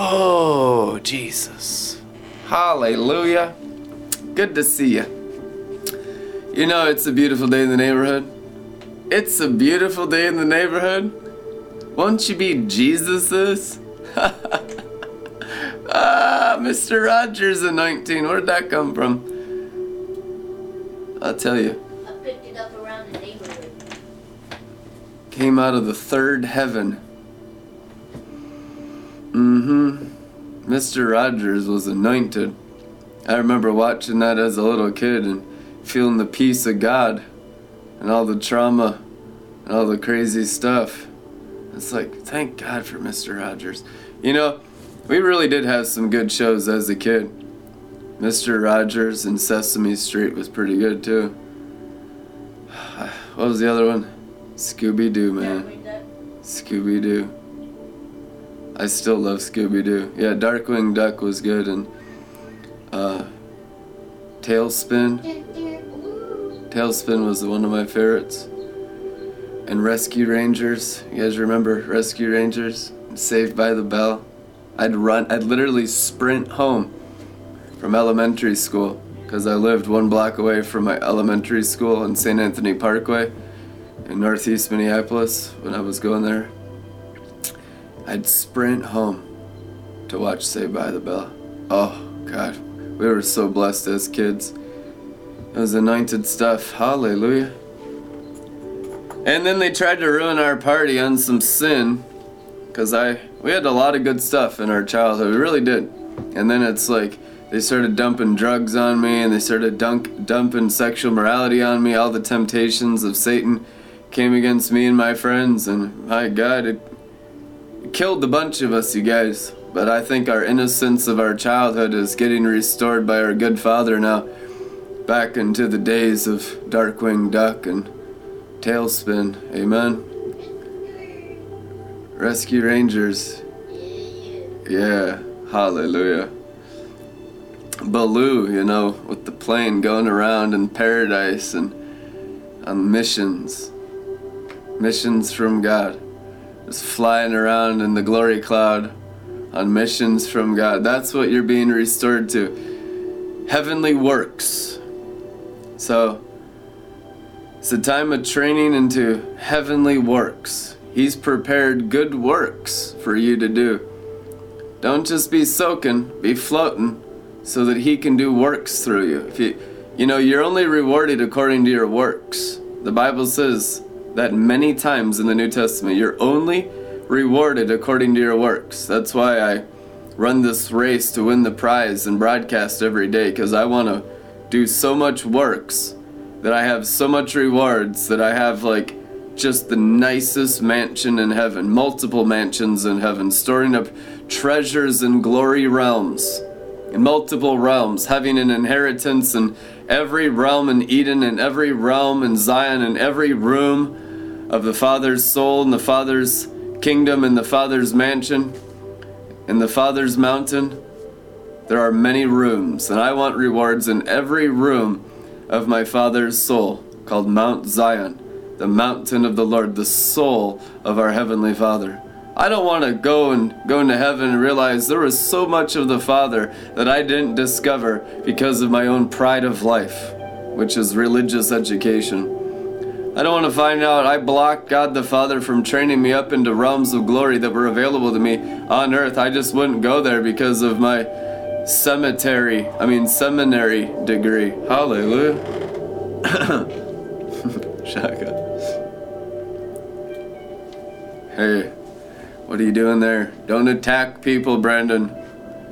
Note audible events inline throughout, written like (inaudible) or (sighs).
Oh, Jesus. Hallelujah. Good to see you. You know, it's a beautiful day in the neighborhood. It's a beautiful day in the neighborhood. Won't you be Jesus's? (laughs) ah, Mr. Rogers in 19. Where'd that come from? I'll tell you. I picked it up around the neighborhood. Came out of the third heaven. Mm-hmm. Mr. Rogers was anointed. I remember watching that as a little kid and feeling the peace of God and all the trauma and all the crazy stuff. It's like, thank God for Mr. Rogers. You know, we really did have some good shows as a kid. Mr. Rogers and Sesame Street was pretty good too. (sighs) What was the other one? Scooby Doo, man. Scooby Doo. I still love Scooby Doo. Yeah, Darkwing Duck was good, and uh, TaleSpin. TaleSpin was one of my favorites. And Rescue Rangers. You guys remember Rescue Rangers? Saved by the Bell. I'd run. I'd literally sprint home from elementary school because I lived one block away from my elementary school in St. Anthony Parkway in northeast Minneapolis when I was going there. I'd sprint home to watch Saved by the Bell. Oh, God. We were so blessed as kids. It was anointed stuff. Hallelujah. And then they tried to ruin our party on some sin. Cause I we had a lot of good stuff in our childhood. We really did. And then it's like they started dumping drugs on me and they started dunk, dumping sexual morality on me. All the temptations of Satan came against me and my friends and my God, it killed a bunch of us, you guys. But I think our innocence of our childhood is getting restored by our good Father now. Back into the days of Darkwing Duck and TaleSpin. Amen. Rescue Rangers. Yeah. Hallelujah. Baloo, you know, with the plane going around in paradise and on missions. Missions from God. Flying around in the glory cloud on missions from God. That's what you're being restored to. Heavenly works. So, it's a time of training into heavenly works. He's prepared good works for you to do. Don't just be soaking, be floating so that he can do works through you. If you you know, you're only rewarded according to your works. The Bible says that many times in the New Testament. You're only rewarded according to your works. That's why I run this race to win the prize and broadcast every day because I want to do so much works that I have so much rewards that I have like just the nicest mansion in heaven, multiple mansions in heaven, storing up treasures in glory realms, in multiple realms, having an inheritance in every realm in Eden, in every realm in Zion, in every room of the Father's soul, and the Father's kingdom, and the Father's mansion, in the Father's mountain. There are many rooms, and I want rewards in every room of my Father's soul, called Mount Zion, the mountain of the Lord, the soul of our Heavenly Father. I don't want to go and go into heaven and realize there was so much of the Father that I didn't discover because of my own pride of life, which is religious education. I don't want to find out I blocked God the Father from training me up into realms of glory that were available to me on earth. I just wouldn't go there because of my cemetery, I mean seminary degree. Hallelujah. (coughs) Shaka. Hey, what are you doing there? Don't attack people, Brandon.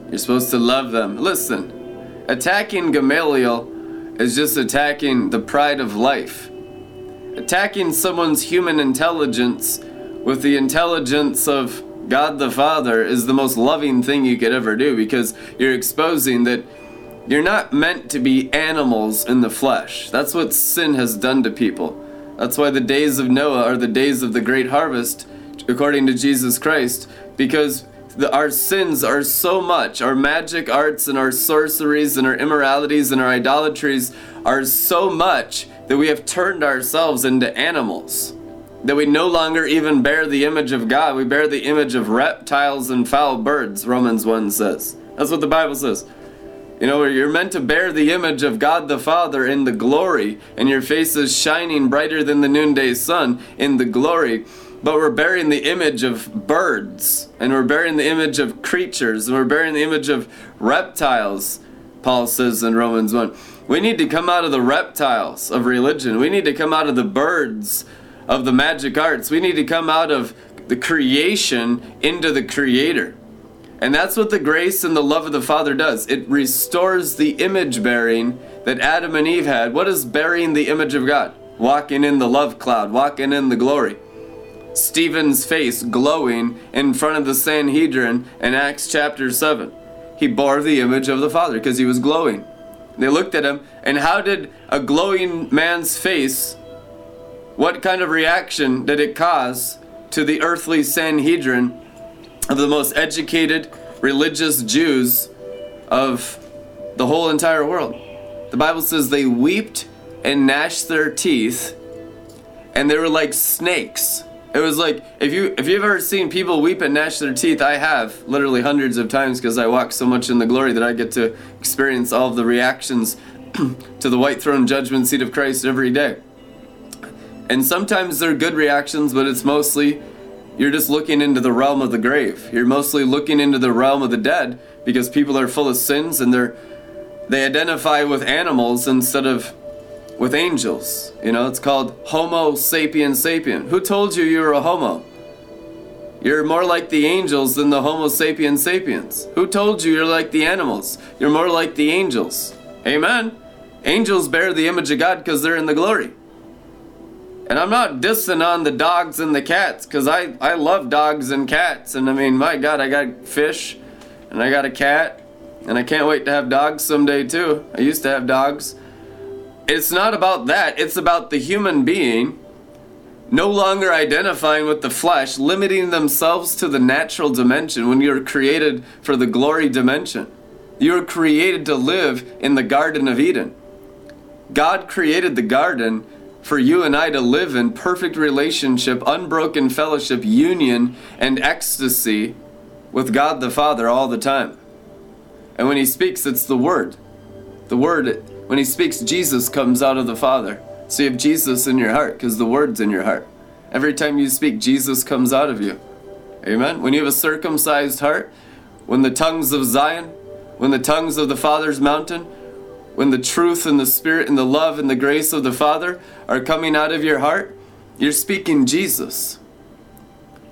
You're supposed to love them. Listen, attacking Gamaliel is just attacking the pride of life. Attacking someone's human intelligence with the intelligence of God the Father is the most loving thing you could ever do because you're exposing that you're not meant to be animals in the flesh. That's what sin has done to people. That's why the days of Noah are the days of the great harvest, according to Jesus Christ, because the, our sins are so much. Our magic arts and our sorceries and our immoralities and our idolatries are so much that we have turned ourselves into animals. That we no longer even bear the image of God. We bear the image of reptiles and foul birds, Romans 1 says. That's what the Bible says. You know, you're meant to bear the image of God the Father in the glory, and your face is shining brighter than the noonday sun in the glory. But we're bearing the image of birds, and we're bearing the image of creatures, and we're bearing the image of reptiles, Paul says in Romans 1. We need to come out of the reptiles of religion. We need to come out of the birds of the magic arts. We need to come out of the creation into the creator. And that's what the grace and the love of the Father does. It restores the image bearing that Adam and Eve had. What is bearing the image of God? Walking in the love cloud, walking in the glory. Stephen's face glowing in front of the Sanhedrin in Acts chapter 7. He bore the image of the Father because he was glowing. They looked at him, and how did a glowing man's face, what kind of reaction did it cause to the earthly Sanhedrin of the most educated religious Jews of the whole entire world. The Bible says they wept and gnashed their teeth and they were like snakes. It was like if you if you've ever seen people weep and gnash their teeth, I have literally hundreds of times because I walk so much in the glory that I get to experience all of the reactions (clears throat) to the white throne judgment seat of Christ every day. And sometimes they're good reactions, but it's mostly you're just looking into the realm of the grave. You're mostly looking into the realm of the dead because people are full of sins and they're they identify with animals instead of with angels. You know, it's called Homo sapien sapien. Who told you you were a homo? You're more like the angels than the Homo sapien sapiens. Who told you you're like the animals? You're more like the angels. Amen. Angels bear the image of God because they're in the glory. And I'm not dissing on the dogs and the cats because I, I love dogs and cats. And I mean, my God, I got fish and I got a cat. And I can't wait to have dogs someday too. I used to have dogs. It's not about that, it's about the human being no longer identifying with the flesh, limiting themselves to the natural dimension when you're created for the glory dimension. You're created to live in the Garden of Eden. God created the garden for you and I to live in perfect relationship, unbroken fellowship, union, and ecstasy with God the Father all the time. And when He speaks, it's the Word. The Word, when He speaks, Jesus comes out of the Father. So you have Jesus in your heart because the Word's in your heart. Every time you speak, Jesus comes out of you. Amen. When you have a circumcised heart, when the tongues of Zion, when the tongues of the Father's mountain, when the truth and the spirit and the love and the grace of the Father are coming out of your heart, you're speaking Jesus.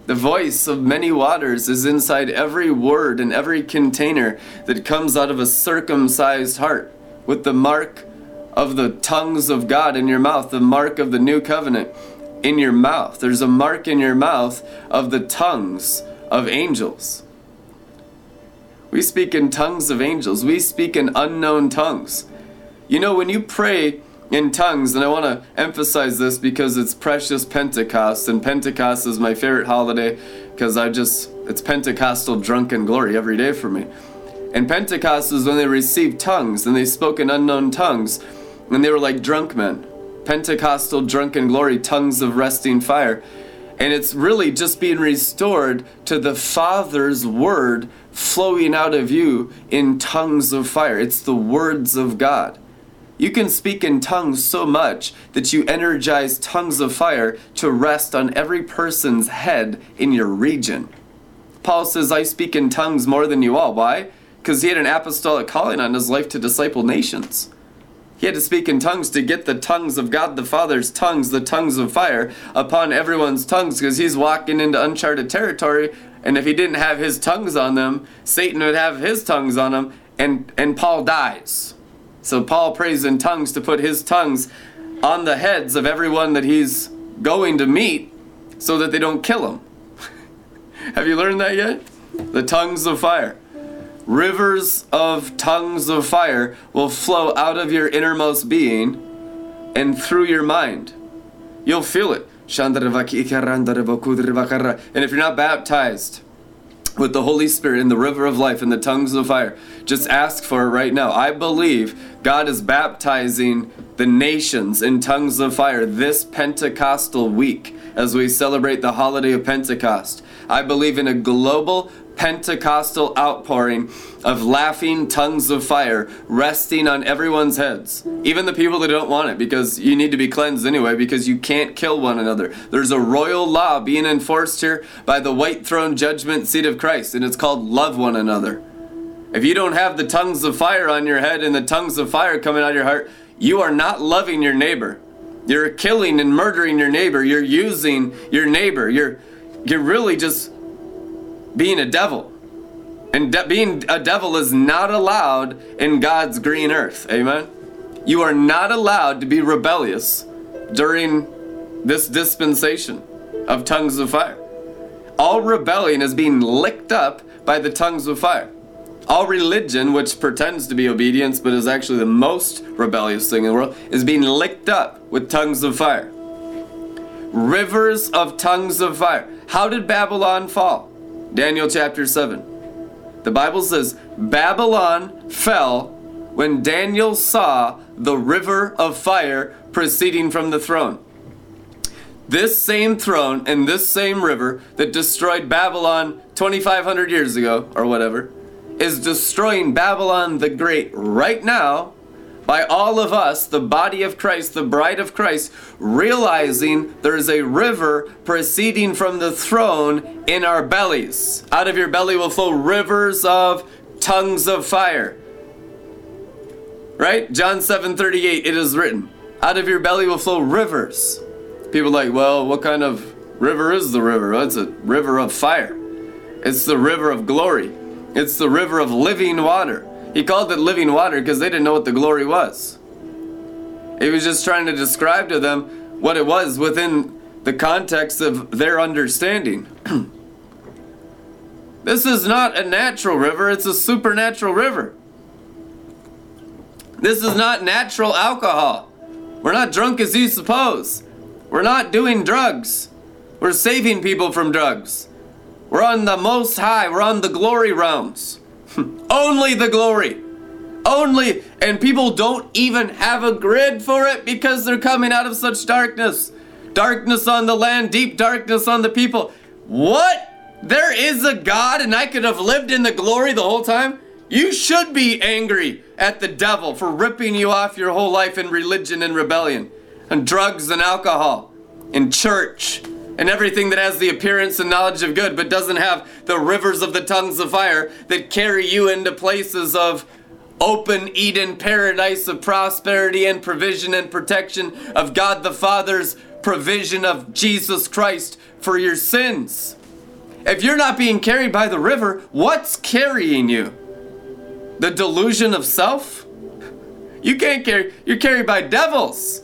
The voice of many waters is inside every word and every container that comes out of a circumcised heart with the mark of the tongues of God in your mouth, the mark of the new covenant in your mouth. There's a mark in your mouth of the tongues of angels. We speak in tongues of angels. We speak in unknown tongues. You know, when you pray in tongues, and I want to emphasize this because it's precious Pentecost, and Pentecost is my favorite holiday because I just, it's Pentecostal drunken glory every day for me. And Pentecost was when they received tongues and they spoke in unknown tongues, and they were like drunk men. Pentecostal drunken glory, tongues of resting fire. And it's really just being restored to the Father's word flowing out of you in tongues of fire. It's the words of God. You can speak in tongues so much that you energize tongues of fire to rest on every person's head in your region. Paul says, I speak in tongues more than you all. Why? Because he had an apostolic calling on his life to disciple nations. He had to speak in tongues to get the tongues of God the Father's tongues, the tongues of fire, upon everyone's tongues, because he's walking into uncharted territory. And if he didn't have his tongues on them, Satan would have his tongues on him, and, and Paul dies. So Paul prays in tongues to put his tongues on the heads of everyone that he's going to meet so that they don't kill him. (laughs) Have you learned that yet? The tongues of fire. Rivers of tongues of fire will flow out of your innermost being and through your mind. You'll feel it. And if you're not baptized, with the Holy Spirit in the river of life and the tongues of fire. Just ask for it right now. I believe God is baptizing the nations in tongues of fire this Pentecostal week. as we celebrate the holiday of Pentecost. I believe in a global Pentecostal outpouring of laughing tongues of fire resting on everyone's heads, even the people that don't want it, because you need to be cleansed anyway, because you can't kill one another. There's a royal law being enforced here by the white throne judgment seat of Christ, and it's called love one another. If you don't have the tongues of fire on your head and the tongues of fire coming out of your heart, you are not loving your neighbor. You're killing and murdering your neighbor. You're using your neighbor. You're you're really just being a devil. And de- being a devil is not allowed in God's green earth. Amen. You are not allowed to be rebellious during this dispensation of tongues of fire. All rebellion is being licked up by the tongues of fire. All religion, which pretends to be obedience but is actually the most rebellious thing in the world, is being licked up with tongues of fire. Rivers of tongues of fire. How did Babylon fall? Daniel chapter 7. The Bible says Babylon fell when Daniel saw the river of fire proceeding from the throne. This same throne and this same river that destroyed Babylon 2,500 years ago, or whatever, is destroying Babylon the Great right now by all of us, the body of Christ, the bride of Christ, realizing there's a river proceeding from the throne in our bellies. Out of your belly will flow rivers of tongues of fire. Right? John 7 38, it is written, out of your belly will flow rivers. People like, well, what kind of river is the river? Well, it's a river of fire. It's the river of glory. It's the river of living water. He called it living water because they didn't know what the glory was. He was just trying to describe to them what it was within the context of their understanding. (clears throat) this is not a natural river, it's a supernatural river. This is not natural alcohol. We're not drunk as you suppose. We're not doing drugs. We're saving people from drugs. We're on the most high, we're on the glory realms. (laughs) Only the glory. Only, and people don't even have a grid for it because they're coming out of such darkness. Darkness on the land, deep darkness on the people. What? There is a God and I could have lived in the glory the whole time? You should be angry at the devil for ripping you off your whole life in religion and rebellion, and drugs and alcohol, in church, and everything that has the appearance and knowledge of good, but doesn't have the rivers of the tongues of fire that carry you into places of open Eden paradise of prosperity and provision and protection of God the Father's provision of Jesus Christ for your sins. If you're not being carried by the river, what's carrying you? The delusion of self? You can't carry, you're carried by devils.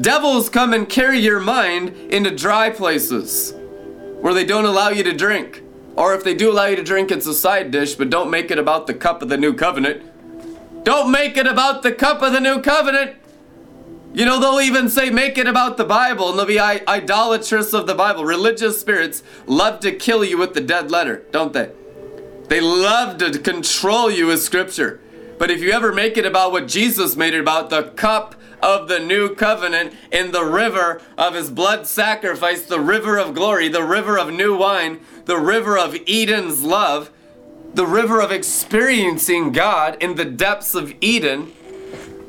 Devils come and carry your mind into dry places where they don't allow you to drink. Or if they do allow you to drink, it's a side dish, but don't make it about the cup of the new covenant. Don't make it about the cup of the new covenant. You know, they'll even say, make it about the Bible, and they'll be idolatrous of the Bible. Religious spirits love to kill you with the dead letter, don't they? They love to control you with Scripture. But if you ever make it about what Jesus made it about, the cup of the new covenant in the river of his blood sacrifice, the river of glory, the river of new wine, the river of Eden's love, the river of experiencing God in the depths of Eden,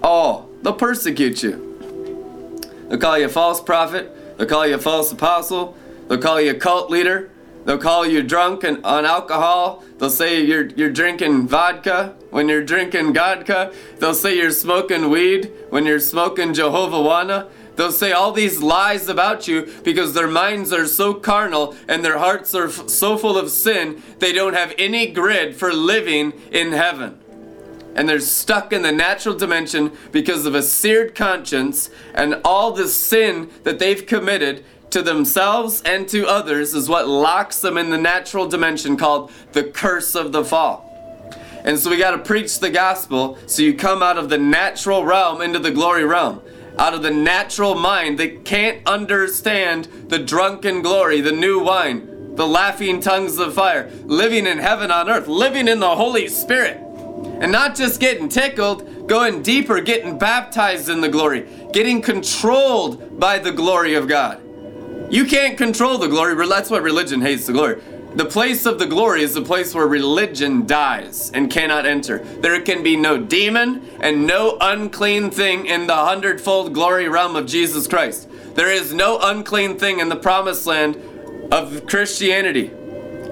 oh, they'll persecute you. They'll call you a false prophet, they'll call you a false apostle, they'll call you a cult leader, They'll call you drunk and on alcohol. They'll say you're you're drinking vodka when you're drinking vodka. They'll say you're smoking weed when you're smoking Jehovah Wana. They'll say all these lies about you because their minds are so carnal and their hearts are f- so full of sin, they don't have any grid for living in heaven. And they're stuck in the natural dimension because of a seared conscience and all the sin that they've committed to themselves and to others is what locks them in the natural dimension called the curse of the fall. And so we got to preach the gospel so you come out of the natural realm into the glory realm. Out of the natural mind that can't understand the drunken glory, the new wine, the laughing tongues of fire, living in heaven on earth, living in the Holy Spirit. And not just getting tickled, going deeper, getting baptized in the glory, getting controlled by the glory of God. You can't control the glory. That's why religion hates the glory. The place of the glory is the place where religion dies and cannot enter. There can be no demon and no unclean thing in the hundredfold glory realm of Jesus Christ. There is no unclean thing in the promised land of Christianity.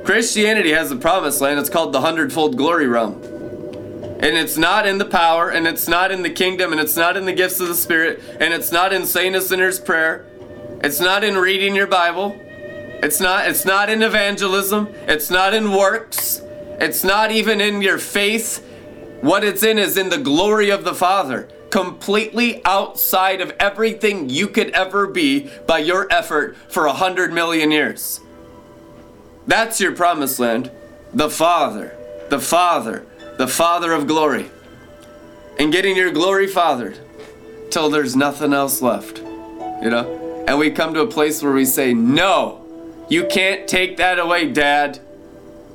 Christianity has a promised land. It's called the hundredfold glory realm. And it's not in the power, and it's not in the kingdom, and it's not in the gifts of the Spirit, and it's not in saying a sinner's prayer. It's not in reading your Bible. It's not it's not in evangelism. It's not in works. It's not even in your faith. What it's in is in the glory of the Father, completely outside of everything you could ever be by your effort for a hundred million years. That's your promised land. The Father, the Father, the Father of glory. And getting your glory fathered till there's nothing else left. You know? And we come to a place where we say, No, you can't take that away, Dad.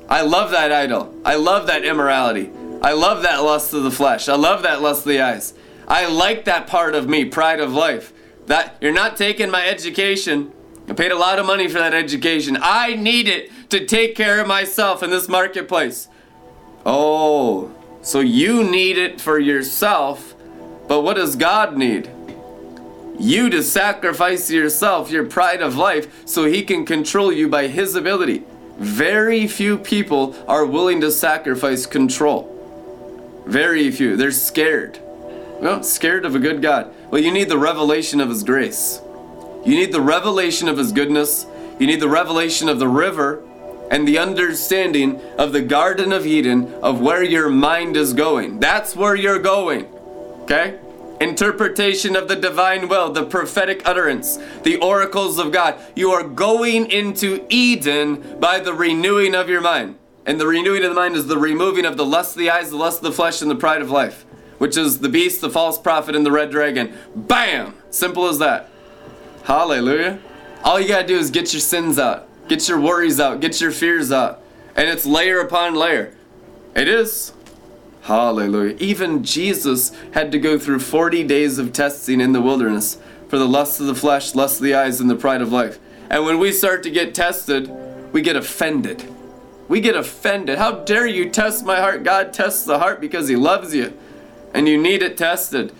I love that idol. I love that immorality. I love that lust of the flesh. I love that lust of the eyes. I like that part of me, pride of life. That you're not taking my education. I paid a lot of money for that education. I need it to take care of myself in this marketplace. Oh, so you need it for yourself, but what does God need? You to sacrifice yourself, your pride of life, so He can control you by His ability. Very few people are willing to sacrifice control. Very few. They're scared. Well, scared of a good God. Well, you need the revelation of His grace. You need the revelation of His goodness. You need the revelation of the river and the understanding of the Garden of Eden of where your mind is going. That's where you're going. Okay? Interpretation of the divine will, the prophetic utterance, the oracles of God. You are going into Eden by the renewing of your mind. And the renewing of the mind is the removing of the lust of the eyes, the lust of the flesh, and the pride of life, which is the beast, the false prophet, and the red dragon. Bam! Simple as that. Hallelujah. All you gotta do is get your sins out. Get your worries out. Get your fears out. And it's layer upon layer. It is. Hallelujah. Even Jesus had to go through 40 days of testing in the wilderness for the lust of the flesh, lust of the eyes, and the pride of life. And when we start to get tested, we get offended. We get offended. How dare you test my heart? God tests the heart because He loves you. And you need it tested.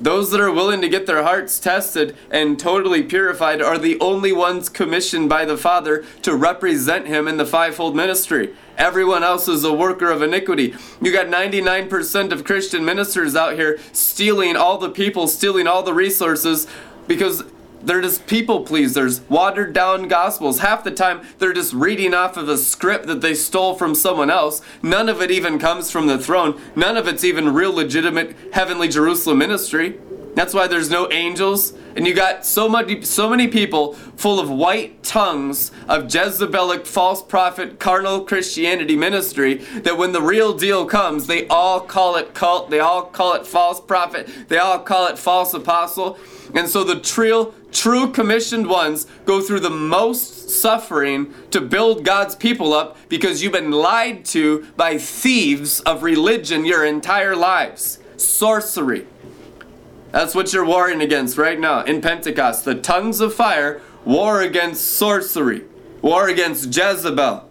Those that are willing to get their hearts tested and totally purified are the only ones commissioned by the Father to represent Him in the fivefold ministry. Everyone else is a worker of iniquity. You got 99% of Christian ministers out here stealing all the people, stealing all the resources because they're just people pleasers, watered down gospels. Half the time, they're just reading off of a script that they stole from someone else. None of it even comes from the throne. None of it's even real legitimate heavenly Jerusalem ministry. That's why there's no angels. And you got so many, so many people full of white tongues of Jezebelic false prophet carnal Christianity ministry that when the real deal comes, they all call it cult, they all call it false prophet, they all call it false apostle. And so the true, true commissioned ones go through the most suffering to build God's people up because you've been lied to by thieves of religion your entire lives. Sorcery. That's what you're warring against right now in Pentecost. The tongues of fire war against sorcery, war against Jezebel.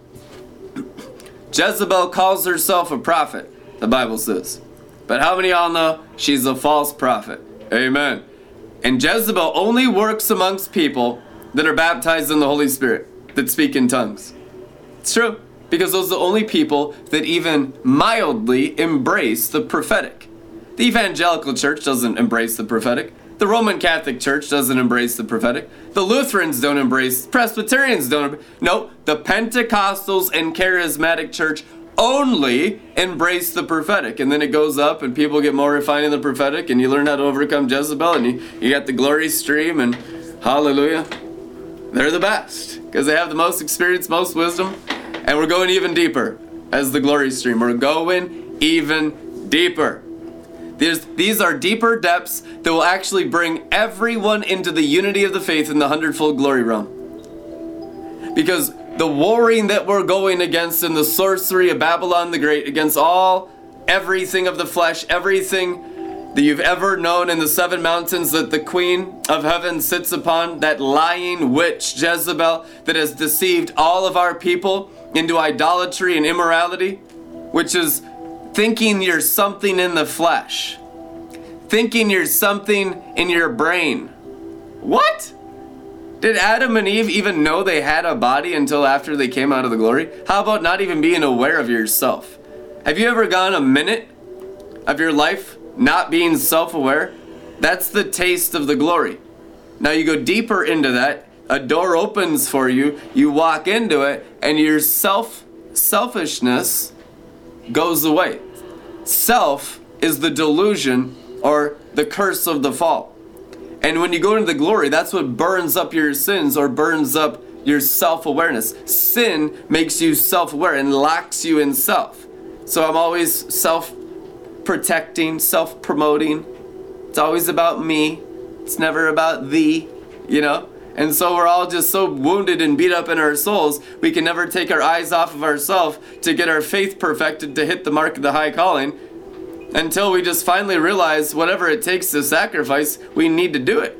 Jezebel calls herself a prophet, the Bible says. But how many all know she's a false prophet? Amen. And Jezebel only works amongst people that are baptized in the Holy Spirit, that speak in tongues. It's true, because those are the only people that even mildly embrace the prophetic. The evangelical church doesn't embrace the prophetic. The Roman Catholic Church doesn't embrace the prophetic. The Lutherans don't embrace. Presbyterians don't. No, the Pentecostals and Charismatic Church only embrace the prophetic. And then it goes up and people get more refined in the prophetic and you learn how to overcome Jezebel and you, you got the glory stream and hallelujah. They're the best because they have the most experience, most wisdom. And we're going even deeper as the glory stream. We're going even deeper. There's, these are deeper depths that will actually bring everyone into the unity of the faith in the hundredfold glory realm. Because the warring that we're going against in the sorcery of Babylon the Great, against all, everything of the flesh, everything, that you've ever known in the seven mountains that the queen of heaven sits upon, that lying witch Jezebel that has deceived all of our people into idolatry and immorality, which is thinking you're something in the flesh, thinking you're something in your brain. What? Did Adam and Eve even know they had a body until after they came out of the glory? How about not even being aware of yourself? Have you ever gone a minute of your life not being self aware? That's the taste of the glory. Now you go deeper into that, a door opens for you, you walk into it, and your self selfishness goes away. Self is the delusion or the curse of the fall. And when you go into the glory, that's what burns up your sins or burns up your self awareness. Sin makes you self aware and locks you in self. So I'm always self protecting, self promoting. It's always about me, it's never about thee, you know? And so we're all just so wounded and beat up in our souls, we can never take our eyes off of ourselves to get our faith perfected to hit the mark of the high calling until we just finally realize whatever it takes to sacrifice, we need to do it.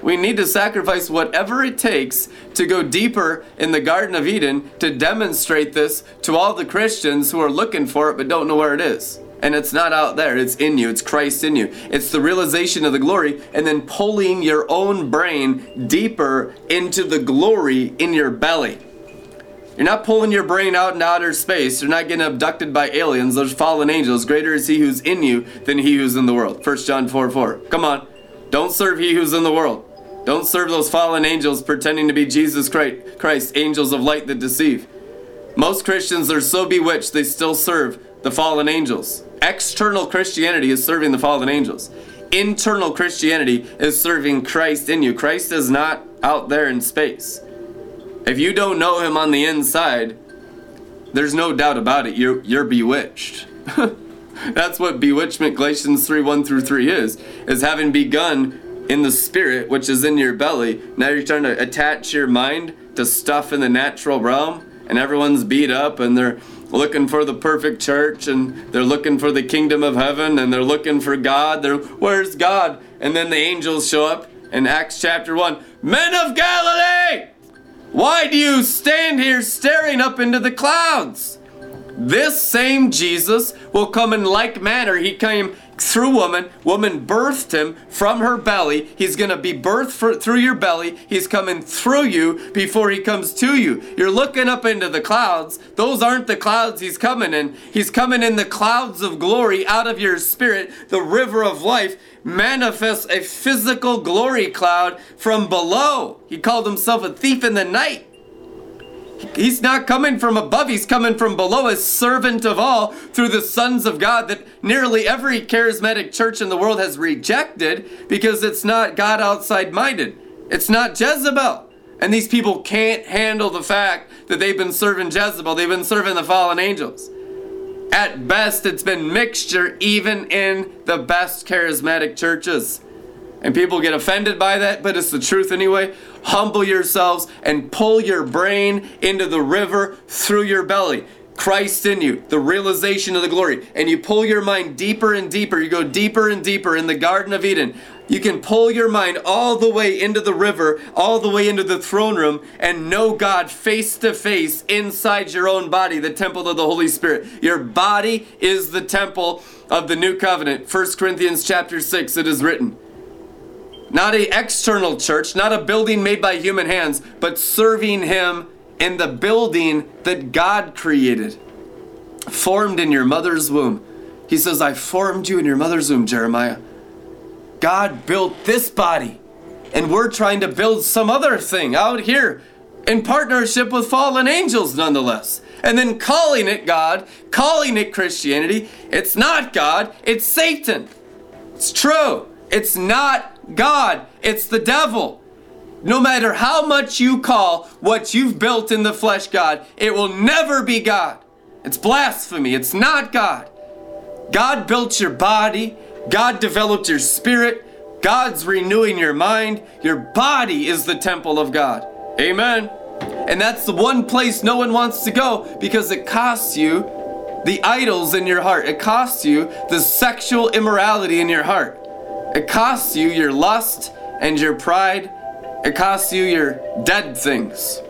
We need to sacrifice whatever it takes to go deeper in the Garden of Eden to demonstrate this to all the Christians who are looking for it but don't know where it is. And it's not out there, it's in you, it's Christ in you. It's the realization of the glory and then pulling your own brain deeper into the glory in your belly. You're not pulling your brain out in outer space. You're not getting abducted by aliens. Those fallen angels. Greater is he who's in you than he who's in the world. 1 John 4 4. Come on. Don't serve he who's in the world. Don't serve those fallen angels pretending to be Jesus Christ, angels of light that deceive. Most Christians are so bewitched they still serve the fallen angels. External Christianity is serving the fallen angels. Internal Christianity is serving Christ in you. Christ is not out there in space. If you don't know him on the inside, there's no doubt about it. You're you're bewitched. (laughs) That's what bewitchment Galatians 3 1 through 3 is, is having begun in the spirit, which is in your belly. Now you're trying to attach your mind to stuff in the natural realm, and everyone's beat up and they're looking for the perfect church and they're looking for the kingdom of heaven and they're looking for God. They're where's God? And then the angels show up in Acts chapter 1. Men of Galilee! Why do you stand here staring up into the clouds? This same Jesus will come in like manner. He came through woman. Woman birthed him from her belly. He's going to be birthed for, through your belly. He's coming through you before he comes to you. You're looking up into the clouds. Those aren't the clouds he's coming in. He's coming in the clouds of glory out of your spirit, the river of life manifests a physical glory cloud from below. He called himself a thief in the night. He's not coming from above, he's coming from below as servant of all through the sons of God that nearly every charismatic church in the world has rejected because it's not God outside minded. It's not Jezebel. And these people can't handle the fact that they've been serving Jezebel, they've been serving the fallen angels. At best, it's been mixture even in the best charismatic churches. And people get offended by that, but it's the truth anyway. Humble yourselves and pull your brain into the river through your belly. Christ in you, the realization of the glory. And you pull your mind deeper and deeper. You go deeper and deeper in the Garden of Eden. You can pull your mind all the way into the river, all the way into the throne room, and know God face to face inside your own body, the temple of the Holy Spirit. Your body is the temple of the new covenant. 1 Corinthians chapter 6, it is written. Not a external church, not a building made by human hands, but serving him in the building that God created, formed in your mother's womb. He says, I formed you in your mother's womb, Jeremiah. God built this body, and we're trying to build some other thing out here in partnership with fallen angels, nonetheless. And then calling it God, calling it Christianity. It's not God, it's Satan. It's true. It's not God, it's the devil. No matter how much you call what you've built in the flesh God, it will never be God. It's blasphemy. It's not God. God built your body, God developed your spirit. God's renewing your mind. Your body is the temple of God. Amen. And that's the one place no one wants to go because it costs you the idols in your heart. It costs you the sexual immorality in your heart. It costs you your lust and your pride. It costs you your dead things.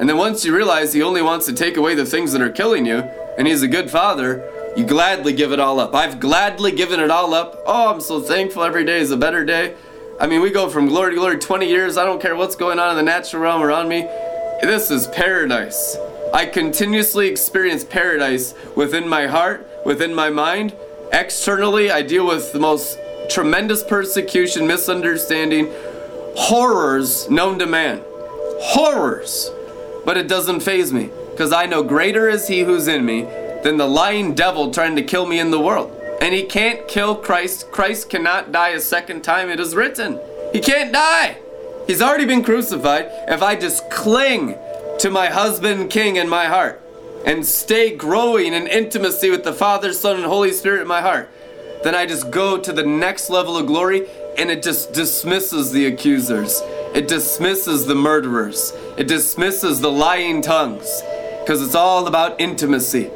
And then once you realize He only wants to take away the things that are killing you, and He's a good Father, you gladly give it all up. I've gladly given it all up. Oh, I'm so thankful every day is a better day. I mean, we go from glory to glory 20 years. I don't care what's going on in the natural realm around me. This is paradise. I continuously experience paradise within my heart, within my mind. Externally, I deal with the most tremendous persecution, misunderstanding, horrors known to man. Horrors. But it doesn't phase me because I know greater is He who's in me than the lying devil trying to kill me in the world. And He can't kill Christ. Christ cannot die a second time. It is written. He can't die. He's already been crucified. If I just cling to my husband King in my heart and stay growing in intimacy with the Father, Son, and Holy Spirit in my heart, then I just go to the next level of glory and it just dismisses the accusers. It dismisses the murderers. It dismisses the lying tongues because it's all about intimacy.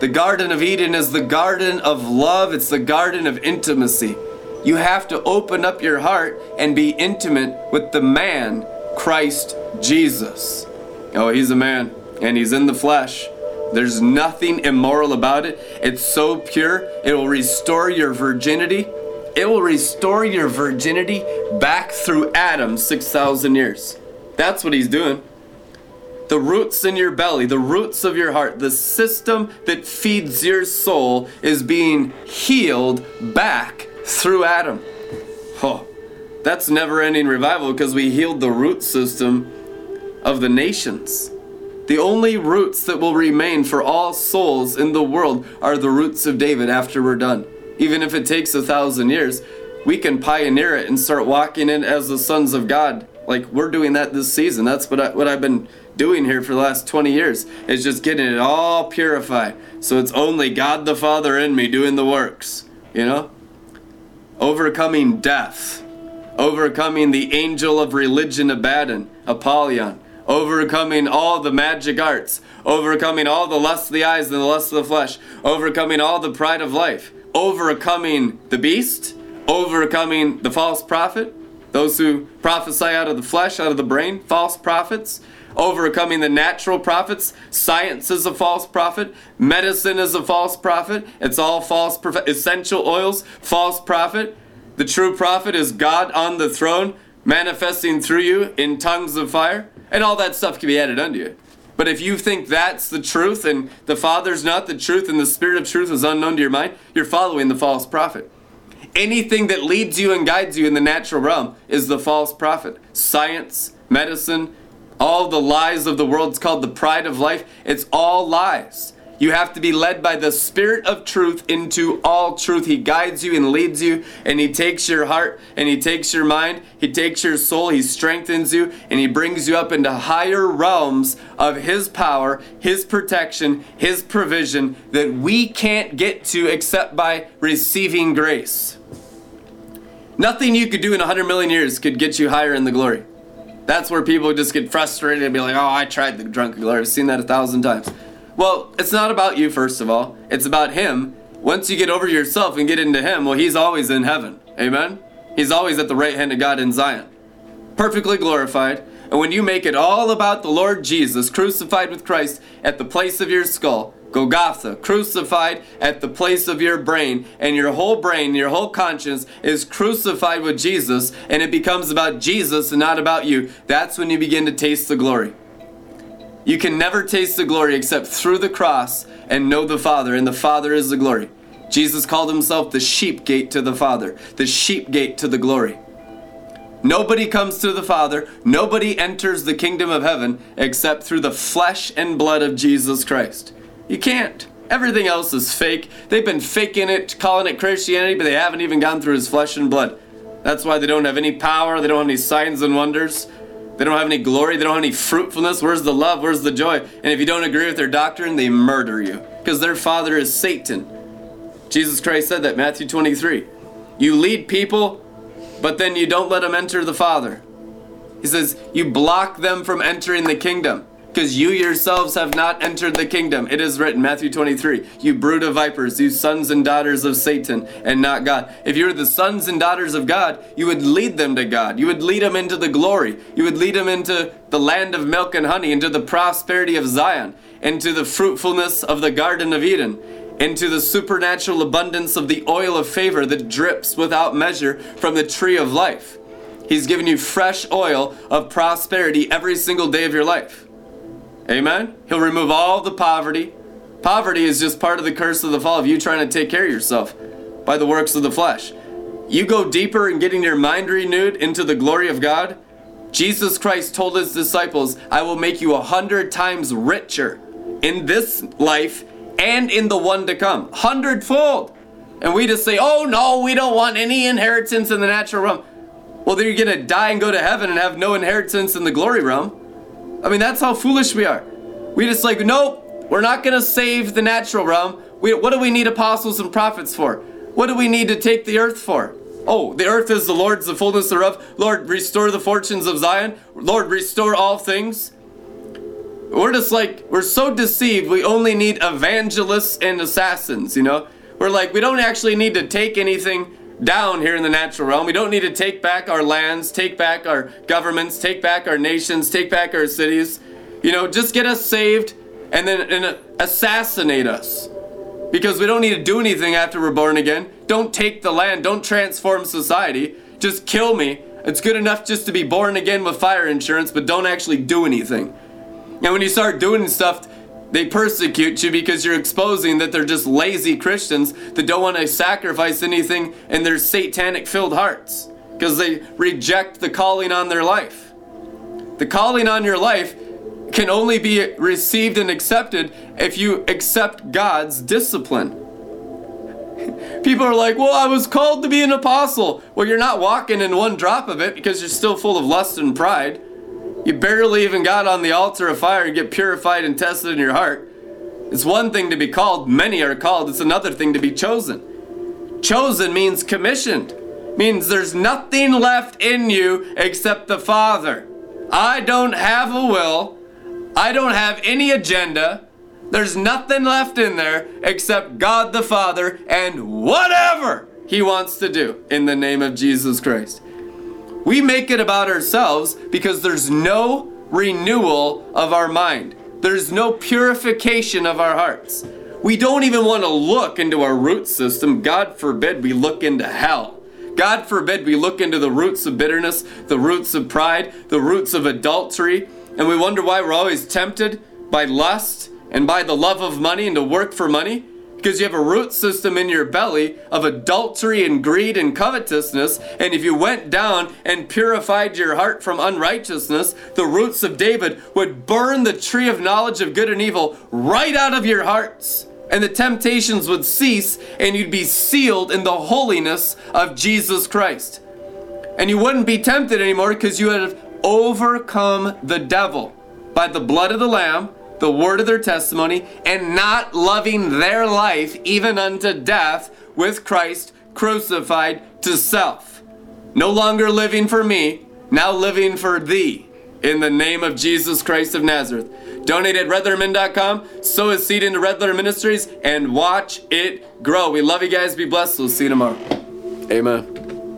The Garden of Eden is the garden of love, it's the garden of intimacy. You have to open up your heart and be intimate with the man, Christ Jesus. Oh, he's a man and he's in the flesh. There's nothing immoral about it. It's so pure, it will restore your virginity. It will restore your virginity back through Adam 6,000 years. That's what he's doing. The roots in your belly, the roots of your heart, the system that feeds your soul is being healed back through Adam. Oh, that's never ending revival because we healed the root system of the nations. The only roots that will remain for all souls in the world are the roots of David after we're done. Even if it takes a thousand years, we can pioneer it and start walking in as the sons of God. Like we're doing that this season. That's what I, what I've been doing here for the last 20 years. Is just getting it all purified. So it's only God the Father in me doing the works. You know? Overcoming death. Overcoming the angel of religion Abaddon, Apollyon overcoming all the magic arts, overcoming all the lust of the eyes and the lust of the flesh, overcoming all the pride of life, overcoming the beast, overcoming the false prophet, those who prophesy out of the flesh, out of the brain, false prophets, overcoming the natural prophets. Science is a false prophet. Medicine is a false prophet. It's all false. Essential oils, false prophet. The true prophet is God on the throne, manifesting through you in tongues of fire. And all that stuff can be added unto you. But if you think that's the truth and the Father's not the truth and the Spirit of truth is unknown to your mind, you're following the false prophet. Anything that leads you and guides you in the natural realm is the false prophet. Science, medicine, all the lies of the world, it's called the pride of life. It's all lies. You have to be led by the Spirit of truth into all truth. He guides you and leads you, and He takes your heart and He takes your mind, He takes your soul, He strengthens you, and He brings you up into higher realms of His power, His protection, His provision that we can't get to except by receiving grace. Nothing you could do in 100 million years could get you higher in the glory. That's where people just get frustrated and be like, oh, I tried the drunken glory. I've seen that a thousand times. Well, it's not about you, first of all. It's about Him. Once you get over yourself and get into Him, well, He's always in heaven. Amen? He's always at the right hand of God in Zion. Perfectly glorified. And when you make it all about the Lord Jesus, crucified with Christ at the place of your skull, Golgotha, crucified at the place of your brain, and your whole brain, your whole conscience is crucified with Jesus, and it becomes about Jesus and not about you. That's when you begin to taste the glory. You can never taste the glory except through the cross and know the Father, and the Father is the glory. Jesus called himself the sheep gate to the Father, the sheep gate to the glory. Nobody comes to the Father, nobody enters the kingdom of heaven except through the flesh and blood of Jesus Christ. You can't. Everything else is fake. They've been faking it, calling it Christianity, but they haven't even gone through his flesh and blood. That's why they don't have any power, they don't have any signs and wonders. They don't have any glory. They don't have any fruitfulness. Where's the love? Where's the joy? And if you don't agree with their doctrine, they murder you because their father is Satan. Jesus Christ said that, Matthew 23. You lead people, but then you don't let them enter the Father. He says, you block them from entering the kingdom. Because you yourselves have not entered the kingdom. It is written, Matthew 23, you brood of vipers, you sons and daughters of Satan and not God. If you're the sons and daughters of God, you would lead them to God. You would lead them into the glory. You would lead them into the land of milk and honey, into the prosperity of Zion, into the fruitfulness of the Garden of Eden into the supernatural abundance of the oil of favor that drips without measure from the tree of life. He's given you fresh oil of prosperity every single day of your life. Amen? He'll remove all the poverty. Poverty is just part of the curse of the fall of you trying to take care of yourself by the works of the flesh. You go deeper in getting your mind renewed into the glory of God. Jesus Christ told his disciples, I will make you a hundred times richer in this life and in the one to come. Hundredfold. And we just say, oh no, we don't want any inheritance in the natural realm. Well, then you're going to die and go to heaven and have no inheritance in the glory realm. I mean, that's how foolish we are. We just like, nope, we're not to save the natural realm. We, what do we need apostles and prophets for? What do we need to take the earth for? Oh, the earth is the Lord's, the fullness thereof. Lord, restore the fortunes of Zion. Lord, restore all things. We're just like, we're so deceived, we only need evangelists and assassins, you know? We're like, we don't actually need to take anything down here in the natural realm. We don't need to take back our lands, take back our governments, take back our nations, take back our cities. You know, just get us saved and then and uh, assassinate us. Because we don't need to do anything after we're born again. Don't take the land, don't transform society. Just kill me. It's good enough just to be born again with fire insurance, but don't actually do anything. And when you start doing stuff, they persecute you because you're exposing that they're just lazy Christians that don't want to sacrifice anything in their satanic filled hearts because they reject the calling on their life. The calling on your life can only be received and accepted if you accept God's discipline. (laughs) People are like, well, I was called to be an apostle. Well, you're not walking in one drop of it because you're still full of lust and pride. You barely even got on the altar of fire and get purified and tested in your heart. It's one thing to be called, many are called. It's another thing to be chosen. Chosen means commissioned, means there's nothing left in you except the Father. I don't have a will, I don't have any agenda. There's nothing left in there except God the Father and whatever He wants to do in the name of Jesus Christ. We make it about ourselves because there's no renewal of our mind. There's no purification of our hearts. We don't even want to look into our root system. God forbid we look into hell. God forbid we look into the roots of bitterness, the roots of pride, the roots of adultery, and we wonder why we're always tempted by lust and by the love of money and to work for money because you have a root system in your belly of adultery and greed and covetousness. And if you went down and purified your heart from unrighteousness, the roots of David would burn the tree of knowledge of good and evil right out of your hearts. And the temptations would cease, and you'd be sealed in the holiness of Jesus Christ. And you wouldn't be tempted anymore because you had overcome the devil by the blood of the Lamb the word of their testimony, and not loving their life even unto death with Christ crucified to self. No longer living for me, now living for thee. In the name of Jesus Christ of Nazareth. Donate at redlettermin.com, sow a seed into Red Letter Ministries, and watch it grow. We love you guys. Be blessed. We'll see you tomorrow. Amen.